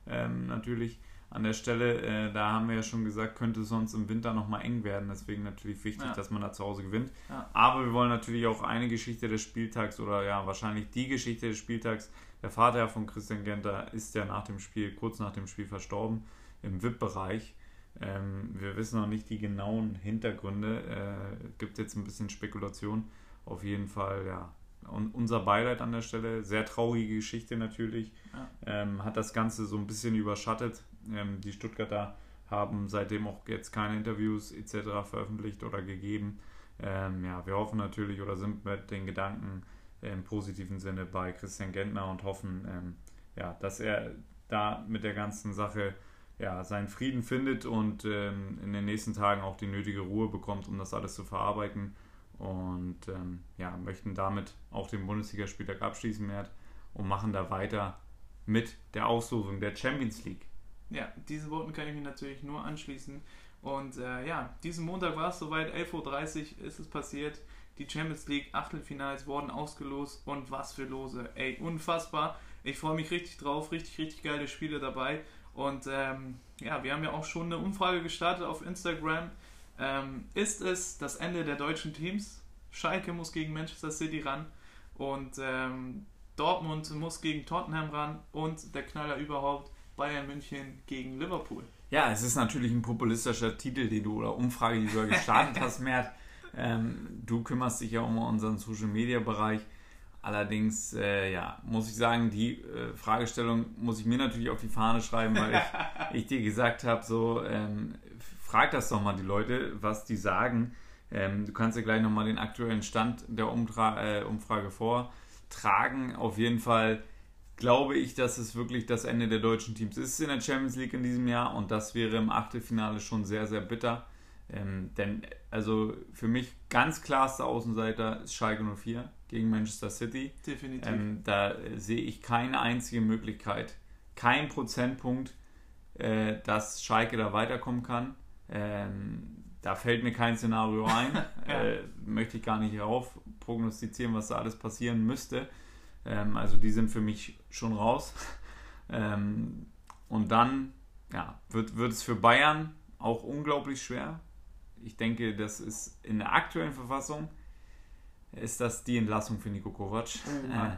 ähm, natürlich an der Stelle, äh, da haben wir ja schon gesagt, könnte es sonst im Winter nochmal eng werden. Deswegen natürlich wichtig, ja. dass man da zu Hause gewinnt. Ja. Aber wir wollen natürlich auch eine Geschichte des Spieltags oder ja, wahrscheinlich die Geschichte des Spieltags. Der Vater von Christian Genter ist ja nach dem Spiel, kurz nach dem Spiel verstorben im VIP-Bereich. Ähm, wir wissen noch nicht die genauen Hintergründe. Äh, gibt jetzt ein bisschen Spekulation. Auf jeden Fall, ja. Und unser Beileid an der Stelle. Sehr traurige Geschichte natürlich. Ja. Ähm, hat das Ganze so ein bisschen überschattet. Ähm, die Stuttgarter haben seitdem auch jetzt keine Interviews etc. veröffentlicht oder gegeben. Ähm, ja, wir hoffen natürlich oder sind mit den Gedanken im positiven Sinne bei Christian Gentner und hoffen, ähm, ja, dass er da mit der ganzen Sache ja, seinen Frieden findet und ähm, in den nächsten Tagen auch die nötige Ruhe bekommt, um das alles zu verarbeiten. Und ähm, ja, möchten damit auch den Bundesligaspieltag abschließen, Mert, und machen da weiter mit der Auslosung der Champions League. Ja, diesen Worten kann ich mich natürlich nur anschließen. Und äh, ja, diesen Montag war es soweit, 11.30 Uhr ist es passiert. Die Champions League Achtelfinals wurden ausgelost und was für Lose. Ey, unfassbar. Ich freue mich richtig drauf, richtig, richtig geile Spiele dabei. Und ähm, ja, wir haben ja auch schon eine Umfrage gestartet auf Instagram. Ähm, ist es das Ende der deutschen Teams? Schalke muss gegen Manchester City ran und ähm, Dortmund muss gegen Tottenham ran und der Knaller überhaupt Bayern München gegen Liverpool. Ja, es ist natürlich ein populistischer Titel, den du oder Umfrage, die du gestartet [LAUGHS] hast, Mert. Ähm, du kümmerst dich ja um unseren Social Media Bereich. Allerdings, äh, ja, muss ich sagen, die äh, Fragestellung muss ich mir natürlich auf die Fahne schreiben, weil ich, [LAUGHS] ich dir gesagt habe, so, ähm, frag das doch mal die Leute, was die sagen. Ähm, du kannst ja gleich nochmal den aktuellen Stand der Umtra äh, Umfrage vortragen. Auf jeden Fall glaube ich, dass es wirklich das Ende der deutschen Teams ist in der Champions League in diesem Jahr und das wäre im Achtelfinale schon sehr, sehr bitter. Ähm, denn also für mich ganz klarster Außenseiter ist Schalke 04 gegen Manchester City. Definitiv. Ähm, da sehe ich keine einzige Möglichkeit, kein Prozentpunkt, äh, dass Schalke da weiterkommen kann. Ähm, da fällt mir kein Szenario [LAUGHS] ein. äh, möchte ich gar nicht herauf prognostizieren, was da alles passieren müsste. Ähm, also die sind für mich schon raus. [LAUGHS] Ähm, und dann ja, wird, wird es für Bayern auch unglaublich schwer. Ich denke, das ist in der aktuellen Verfassung ist das die Entlassung für Nico Kovac. Oh, äh,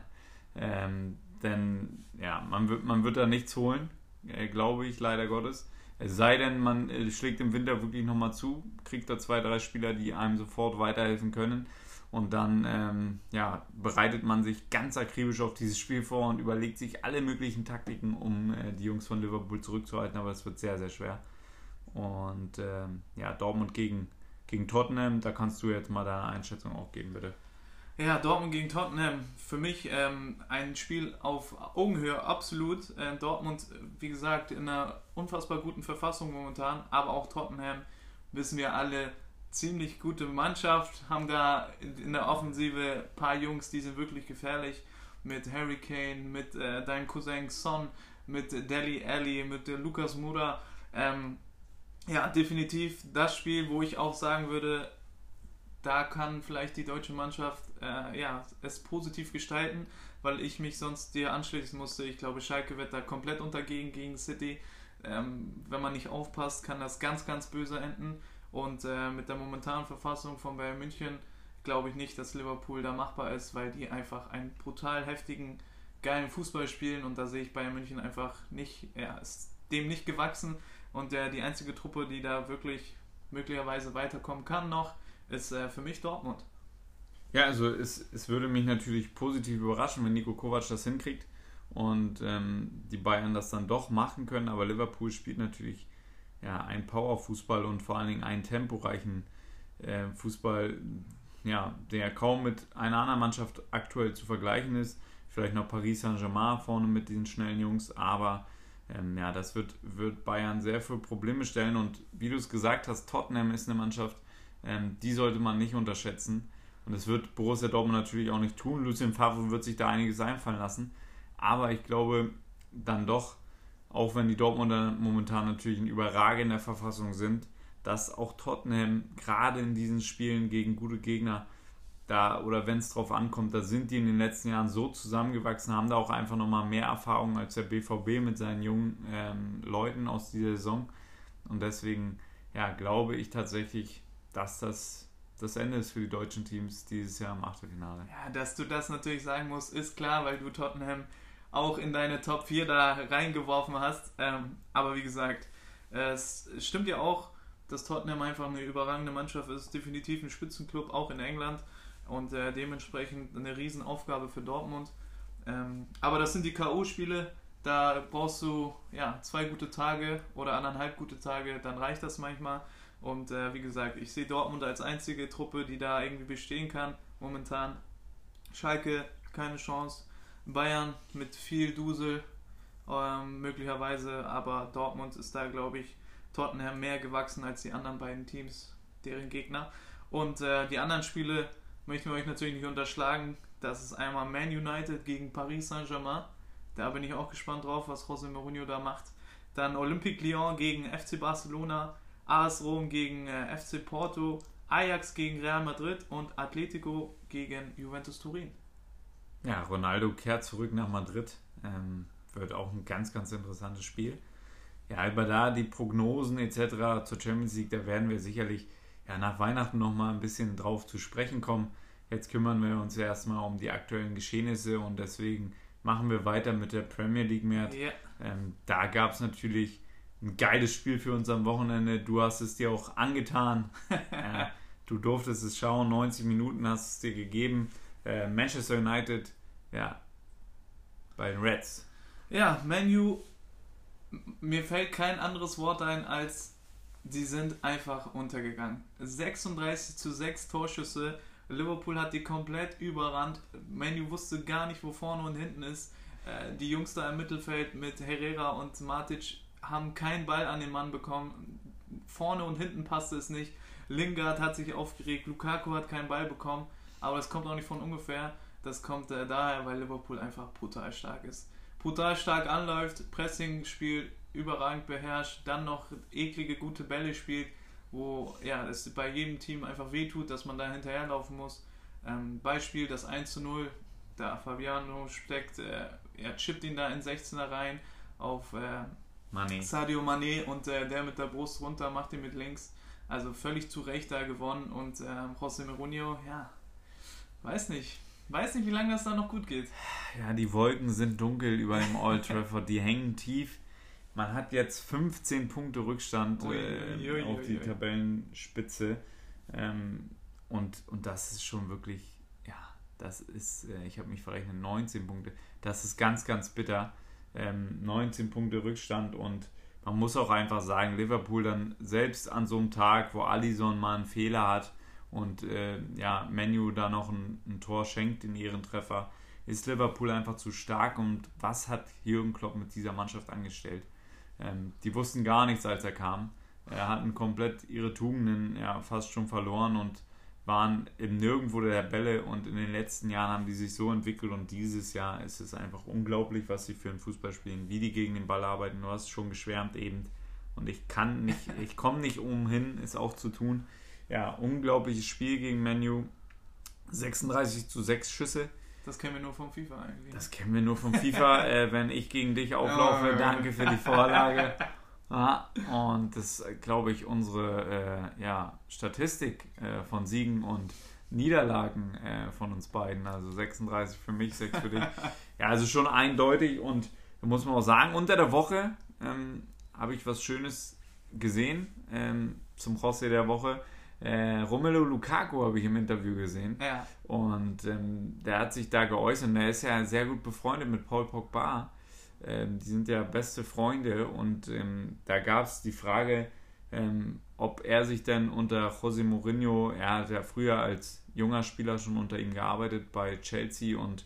ähm, denn ja, man wird, man wird da nichts holen, äh, glaube ich, leider Gottes. Es sei denn, man äh, schlägt im Winter wirklich nochmal zu, kriegt da zwei, drei Spieler, die einem sofort weiterhelfen können. Und dann ähm, ja, bereitet man sich ganz akribisch auf dieses Spiel vor und überlegt sich alle möglichen Taktiken, um äh, die Jungs von Liverpool zurückzuhalten. Aber es wird sehr, sehr schwer. Und ähm, ja, Dortmund gegen, gegen Tottenham, da kannst du jetzt mal deine Einschätzung auch geben, bitte. Ja, Dortmund gegen Tottenham. Für mich ähm, ein Spiel auf Augenhöhe, absolut. Äh, Dortmund, wie gesagt, in einer unfassbar guten Verfassung momentan, aber auch Tottenham, wissen wir alle, ziemlich gute Mannschaft, haben da in der Offensive ein paar Jungs, die sind wirklich gefährlich. Mit Harry Kane, mit äh, deinem Cousin Son, mit Deli Alli, mit äh, Lukas Mura. Ähm, ja, definitiv das Spiel, wo ich auch sagen würde, da kann vielleicht die deutsche Mannschaft äh, ja, es positiv gestalten, weil ich mich sonst dir anschließen musste. Ich glaube, Schalke wird da komplett untergehen gegen City. Ähm, wenn man nicht aufpasst, kann das ganz, ganz böse enden. Und äh, mit der momentanen Verfassung von Bayern München glaube ich nicht, dass Liverpool da machbar ist, weil die einfach einen brutal heftigen, geilen Fußball spielen und da sehe ich Bayern München einfach nicht. Ja, es dem nicht gewachsen und äh, die einzige Truppe, die da wirklich möglicherweise weiterkommen kann noch, ist äh, für mich Dortmund. Ja, also es, es würde mich natürlich positiv überraschen, wenn Nico Kovac das hinkriegt und ähm, die Bayern das dann doch machen können, aber Liverpool spielt natürlich ja, einen Powerfußball und vor allen Dingen einen temporeichen äh, Fußball, ja, der kaum mit einer anderen Mannschaft aktuell zu vergleichen ist. Vielleicht noch Paris Saint-Germain vorne mit diesen schnellen Jungs, aber ähm, ja, das wird, wird Bayern sehr für Probleme stellen und wie du es gesagt hast, Tottenham ist eine Mannschaft, ähm, die sollte man nicht unterschätzen. Und das wird Borussia Dortmund natürlich auch nicht tun. Lucien Favre wird sich da einiges einfallen lassen. Aber ich glaube dann doch, auch wenn die Dortmunder momentan natürlich in überragender Verfassung sind, dass auch Tottenham gerade in diesen Spielen gegen gute Gegner da oder wenn es drauf ankommt, da sind die in den letzten Jahren so zusammengewachsen, haben da auch einfach nochmal mehr Erfahrung als der BVB mit seinen jungen ähm, Leuten aus dieser Saison. Und deswegen, ja, glaube ich tatsächlich, dass das das Ende ist für die deutschen Teams dieses Jahr im Achtelfinale. Ja, dass du das natürlich sagen musst, ist klar, weil du Tottenham auch in deine Top 4 da reingeworfen hast. Ähm, aber wie gesagt, es stimmt ja auch, dass Tottenham einfach eine überragende Mannschaft ist, definitiv ein Spitzenclub, auch in England und äh, dementsprechend eine Riesenaufgabe für Dortmund. Ähm, aber das sind die K.O.-Spiele, da brauchst du ja, zwei gute Tage oder anderthalb gute Tage, dann reicht das manchmal. Und äh, wie gesagt, ich sehe Dortmund als einzige Truppe, die da irgendwie bestehen kann. Momentan Schalke keine Chance. Bayern mit viel Dusel ähm, möglicherweise, aber Dortmund ist da, glaube ich, Tottenham mehr gewachsen als die anderen beiden Teams, deren Gegner. Und äh, die anderen Spiele möchten wir euch natürlich nicht unterschlagen. Das ist einmal Man United gegen Paris Saint-Germain. Da bin ich auch gespannt drauf, was José Mourinho da macht. Dann Olympique Lyon gegen FC Barcelona, AS Rom gegen äh, FC Porto, Ajax gegen Real Madrid und Atletico gegen Juventus Turin. Ja, Ronaldo kehrt zurück nach Madrid. Ähm, wird auch ein ganz, ganz interessantes Spiel. Ja, aber da die Prognosen etc. zur Champions League, da werden wir sicherlich ja, nach Weihnachten nochmal ein bisschen drauf zu sprechen kommen. Jetzt kümmern wir uns erstmal um die aktuellen Geschehnisse und deswegen machen wir weiter mit der Premier League mehr. Yeah. Ähm, da gab es natürlich ein geiles Spiel für uns am Wochenende. Du hast es dir auch angetan. [LAUGHS] äh, du durftest es schauen, 90 Minuten hast es dir gegeben. Äh, Manchester United, ja, bei den Reds. Ja, Menu, mir fällt kein anderes Wort ein als sie sind einfach untergegangen. 36 zu 6 Torschüsse. Liverpool hat die komplett überrannt. Menu wusste gar nicht, wo vorne und hinten ist. Äh, die Jungs da im Mittelfeld mit Herrera und Matic haben keinen Ball an den Mann bekommen. Vorne und hinten passte es nicht. Lingard hat sich aufgeregt. Lukaku hat keinen Ball bekommen. Aber das kommt auch nicht von ungefähr. Das kommt äh, daher, weil Liverpool einfach brutal stark ist. Brutal stark anläuft, Pressing spielt überragend beherrscht, dann noch eklige, gute Bälle spielt, wo ja, es bei jedem Team einfach wehtut, dass man da hinterherlaufen muss. Ähm, Beispiel das 1 zu 0, da Fabiano steckt, äh, er chippt ihn da in 16er rein auf äh, Mané. Sadio Mané und äh, der mit der Brust runter macht ihn mit links. Also völlig zu Recht da gewonnen und äh, José Mourinho, ja, weiß nicht. Weiß nicht, wie lange das da noch gut geht. Ja, die Wolken sind dunkel über dem Old [LAUGHS] Trafford, die hängen tief. Man hat jetzt 15 Punkte Rückstand ui, äh, ui, auf die ui, Tabellenspitze. Ähm, und, und das ist schon wirklich, ja, das ist, äh, ich habe mich verrechnet, 19 Punkte. Das ist ganz, ganz bitter. Ähm, 19 Punkte Rückstand und man muss auch einfach sagen, Liverpool dann selbst an so einem Tag, wo Allison mal einen Fehler hat und äh, ja, Menu da noch ein, ein Tor schenkt in ihren Treffer, ist Liverpool einfach zu stark und was hat Jürgen Klopp mit dieser Mannschaft angestellt? Ähm, die wussten gar nichts, als er kam. Er hatten komplett ihre Tugenden ja, fast schon verloren und waren im Nirgendwo der Bälle und in den letzten Jahren haben die sich so entwickelt und dieses Jahr ist es einfach unglaublich, was sie für einen Fußball spielen, wie die gegen den Ball arbeiten. Du hast schon geschwärmt eben und ich kann nicht, [LAUGHS] ich komme nicht umhin, es auch zu tun. Ja, unglaubliches Spiel gegen Menu. 36 zu 6 Schüsse. Das kennen wir nur vom FIFA eigentlich. Das kennen wir nur vom FIFA. [LAUGHS] äh, wenn ich gegen dich auflaufe, ja, danke für die Vorlage. [LAUGHS] Ja, und das glaube ich, unsere äh, ja, Statistik äh, von Siegen und Niederlagen äh, von uns beiden. Also 36 für mich, 6 für dich. [LAUGHS] Ja, also schon eindeutig und da muss man auch sagen, unter der Woche ähm, habe ich was Schönes gesehen ähm, zum José der Woche. Äh, Romelu Lukaku habe ich im Interview gesehen. Ja. Und ähm, der hat sich da geäußert. Und er ist ja sehr gut befreundet mit Paul Pogba. Ähm, die sind ja beste Freunde. Und ähm, da gab es die Frage, ähm, ob er sich denn unter José Mourinho, er hat ja früher als junger Spieler schon unter ihm gearbeitet bei Chelsea und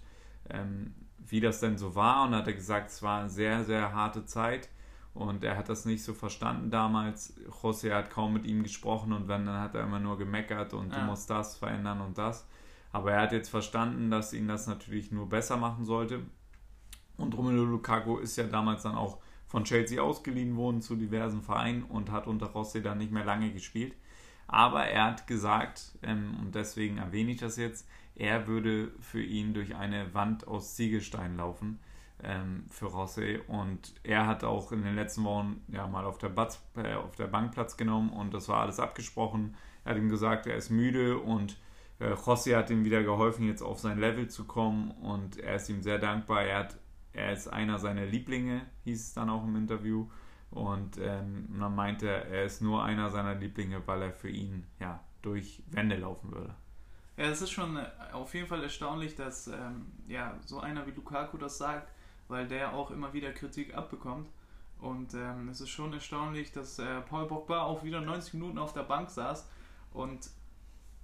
ähm, wie das denn so war. Und hat er gesagt, es war eine sehr, sehr harte Zeit und er hat das nicht so verstanden damals. José hat kaum mit ihm gesprochen und wenn, dann hat er immer nur gemeckert und ja. du musst das verändern und das. Aber er hat jetzt verstanden, dass ihn das natürlich nur besser machen sollte. Und Romelu Lukaku ist ja damals dann auch von Chelsea ausgeliehen worden zu diversen Vereinen und hat unter Rossi dann nicht mehr lange gespielt. Aber er hat gesagt, ähm, und deswegen erwähne ich das jetzt, er würde für ihn durch eine Wand aus Ziegelstein laufen ähm, für Rossi. Und er hat auch in den letzten Wochen ja mal auf der, Batz, äh, auf der Bank Platz genommen und das war alles abgesprochen. Er hat ihm gesagt, er ist müde und äh, Rossi hat ihm wieder geholfen, jetzt auf sein Level zu kommen und er ist ihm sehr dankbar. Er, hat, er ist einer seiner Lieblinge, hieß es dann auch im Interview. Und ähm, dann meinte er, er ist nur einer seiner Lieblinge, weil er für ihn ja durch Wände laufen würde. Ja, es ist schon äh, auf jeden Fall erstaunlich, dass ähm, ja, so einer wie Lukaku das sagt weil der auch immer wieder Kritik abbekommt. Und ähm, es ist schon erstaunlich, dass äh, Paul Pogba auch wieder 90 Minuten auf der Bank saß. Und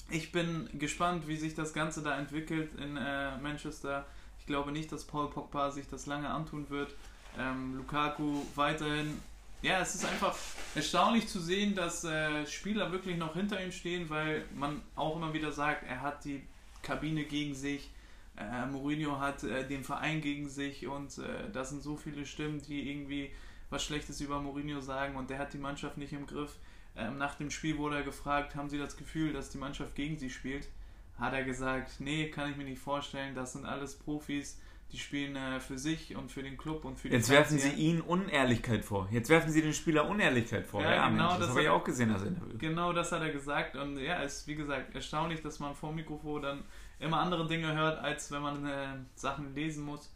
ich bin gespannt, wie sich das Ganze da entwickelt in äh, Manchester. Ich glaube nicht, dass Paul Pogba sich das lange antun wird. Ähm, Lukaku weiterhin. Ja, es ist einfach erstaunlich zu sehen, dass äh, Spieler wirklich noch hinter ihm stehen, weil man auch immer wieder sagt, er hat die Kabine gegen sich äh, Mourinho hat äh, den Verein gegen sich und äh, das sind so viele Stimmen, die irgendwie was Schlechtes über Mourinho sagen und der hat die Mannschaft nicht im Griff. Ähm, nach dem Spiel wurde er gefragt, haben Sie das Gefühl, dass die Mannschaft gegen Sie spielt? Hat er gesagt, nee, kann ich mir nicht vorstellen, das sind alles Profis, die spielen äh, für sich und für den Club und für die Jetzt werfen Sie ihnen Unehrlichkeit vor. Jetzt werfen Sie den Spieler Unehrlichkeit vor. Ja, ja genau, Mensch, das, das habe ich auch gesehen, das Interview. Genau das hat er gesagt und ja, es ist wie gesagt erstaunlich, dass man vor dem Mikrofon dann immer andere Dinge hört, als wenn man äh, Sachen lesen muss.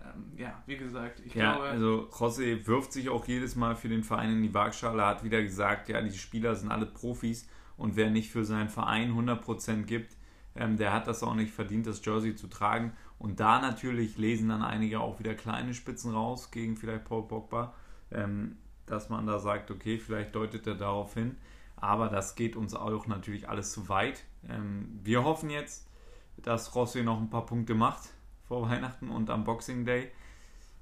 Ähm, ja, wie gesagt, ich ja, glaube. Also José wirft sich auch jedes Mal für den Verein in die Waagschale, hat wieder gesagt, ja, die Spieler sind alle Profis und wer nicht für seinen Verein 100% gibt, ähm, der hat das auch nicht verdient, das Jersey zu tragen. Und da natürlich lesen dann einige auch wieder kleine Spitzen raus gegen vielleicht Paul Pogba, ähm, dass man da sagt, okay, vielleicht deutet er darauf hin. Aber das geht uns auch natürlich alles zu weit. Ähm, wir hoffen jetzt, dass Rossi noch ein paar Punkte macht vor Weihnachten und am Boxing Day.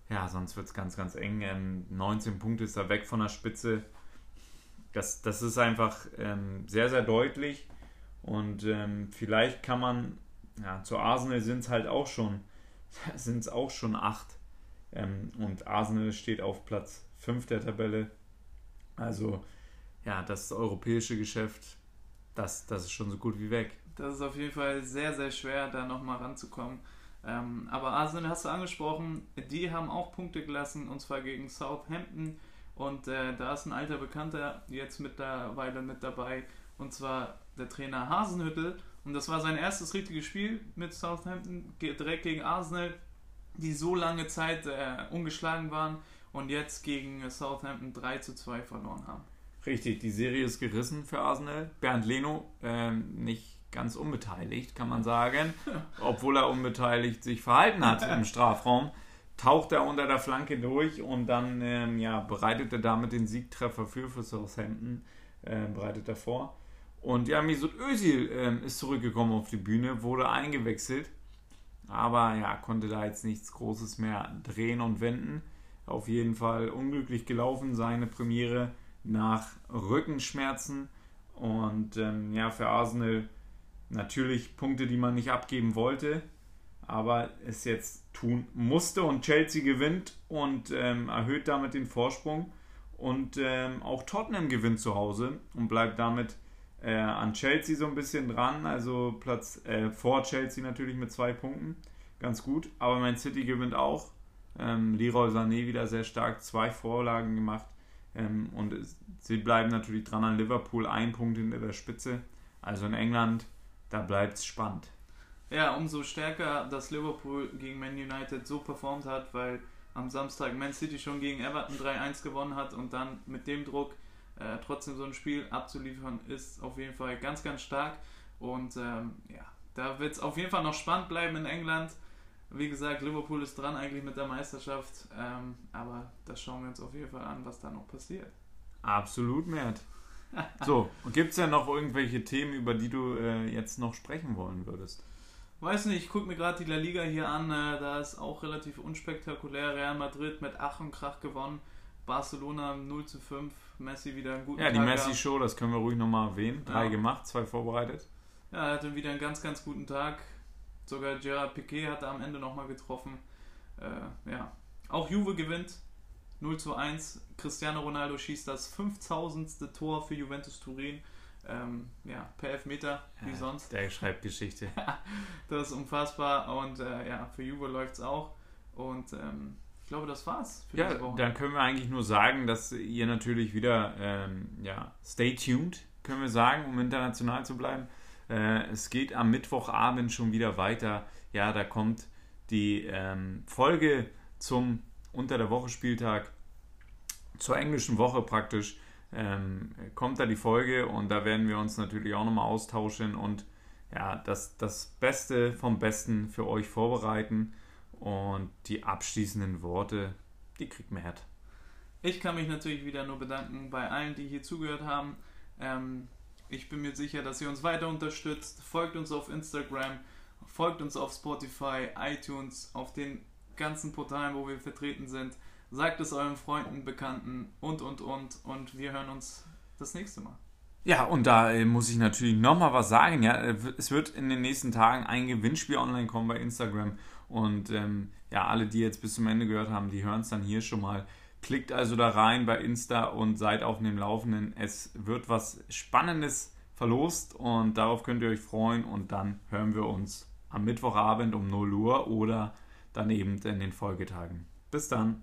Ja, sonst wird es ganz, ganz eng. Ähm, 19 Punkte ist er weg von der Spitze. Das, das ist einfach ähm, sehr, sehr deutlich. Und ähm, vielleicht kann man, ja, zu Arsenal sind es halt auch schon, [LAUGHS] sind es auch schon acht. Ähm, und Arsenal steht auf Platz 5 der Tabelle. Also, ja, das europäische Geschäft, das, das ist schon so gut wie weg das ist auf jeden Fall sehr, sehr schwer, da nochmal ranzukommen. Ähm, aber Arsenal hast du angesprochen, die haben auch Punkte gelassen und zwar gegen Southampton. Und äh, da ist ein alter Bekannter jetzt mittlerweile mit dabei und zwar der Trainer Hasenhüttel. Und das war sein erstes richtiges Spiel mit Southampton, direkt gegen Arsenal, die so lange Zeit äh, ungeschlagen waren und jetzt gegen Southampton 3 zu 2 verloren haben. Richtig, die Serie ist gerissen für Arsenal. Bernd Leno, ähm, nicht ganz unbeteiligt, kann man sagen, obwohl er unbeteiligt sich verhalten hat im Strafraum, taucht er unter der Flanke durch und dann ähm, ja, bereitet er damit den Siegtreffer für, für Southampton, äh, bereitet er vor. Und ja, Mesut Özil ähm, ist zurückgekommen auf die Bühne, wurde eingewechselt, aber ja, konnte da jetzt nichts Großes mehr drehen und wenden. Auf jeden Fall unglücklich gelaufen, seine Premiere nach Rückenschmerzen. Und ähm, ja, für Arsenal Natürlich Punkte, die man nicht abgeben wollte, aber es jetzt tun musste und Chelsea gewinnt und ähm, erhöht damit den Vorsprung. Und ähm, auch Tottenham gewinnt zu Hause und bleibt damit äh, an Chelsea so ein bisschen dran. Also Platz äh, vor Chelsea natürlich mit zwei Punkten. Ganz gut. Aber Man City gewinnt auch. Ähm, Leroy Sané wieder sehr stark, zwei Vorlagen gemacht. Ähm, und es, sie bleiben natürlich dran an Liverpool, ein Punkt hinter der Spitze. Also in England da bleibt es spannend. Ja, umso stärker, dass Liverpool gegen Man United so performt hat, weil am Samstag Man City schon gegen Everton 3-1 gewonnen hat und dann mit dem Druck äh, trotzdem so ein Spiel abzuliefern, ist auf jeden Fall ganz, ganz stark. Und ähm, ja, da wird es auf jeden Fall noch spannend bleiben in England. Wie gesagt, Liverpool ist dran eigentlich mit der Meisterschaft, ähm, aber das schauen wir uns auf jeden Fall an, was da noch passiert. Absolut, Mert. So, gibt es ja noch irgendwelche Themen, über die du äh, jetzt noch sprechen wollen würdest? Weiß nicht, ich gucke mir gerade die La Liga hier an, äh, da ist auch relativ unspektakulär. Real Madrid mit Ach und Krach gewonnen, Barcelona 0 zu 5, Messi wieder einen guten Ja, die Messi-Show, das können wir ruhig nochmal erwähnen. Drei ja. gemacht, zwei vorbereitet. Ja, er hatte wieder einen ganz, ganz guten Tag. Sogar Gerard Piquet hat er am Ende nochmal getroffen. Äh, ja. Auch Juve gewinnt 0 zu 1. Cristiano Ronaldo schießt das 5000. Tor für Juventus Turin. Ähm, ja, per Elfmeter, wie ja, sonst. Der schreibt Geschichte. [LAUGHS] das ist unfassbar und äh, ja, für Juve läuft es auch. Und ähm, ich glaube, das war's für ja, diese Woche. Dann können wir eigentlich nur sagen, dass ihr natürlich wieder, ähm, ja, stay tuned, können wir sagen, um international zu bleiben. Äh, es geht am Mittwochabend schon wieder weiter. Ja, da kommt die ähm, Folge zum Unter der Woche Spieltag, zur englischen Woche praktisch ähm, kommt da die Folge und da werden wir uns natürlich auch nochmal austauschen und ja, das, das Beste vom Besten für euch vorbereiten und die abschließenden Worte, die kriegt Mert. Ich kann mich natürlich wieder nur bedanken bei allen, die hier zugehört haben. Ähm, ich bin mir sicher, dass ihr uns weiter unterstützt. Folgt uns auf Instagram, folgt uns auf Spotify, iTunes, auf den ganzen Portalen, wo wir vertreten sind. Sagt es euren Freunden, Bekannten und, und, und. Und wir hören uns das nächste Mal. Ja, und da äh, muss ich natürlich nochmal was sagen. Ja, äh, es wird in den nächsten Tagen ein Gewinnspiel online kommen bei Instagram. Und ähm, ja, alle, die jetzt bis zum Ende gehört haben, die hören es dann hier schon mal. Klickt also da rein bei Insta und seid auf dem Laufenden. Es wird was Spannendes verlost und darauf könnt ihr euch freuen. Und dann hören wir uns am Mittwochabend um 0 Uhr oder dann eben in den Folgetagen. Bis dann.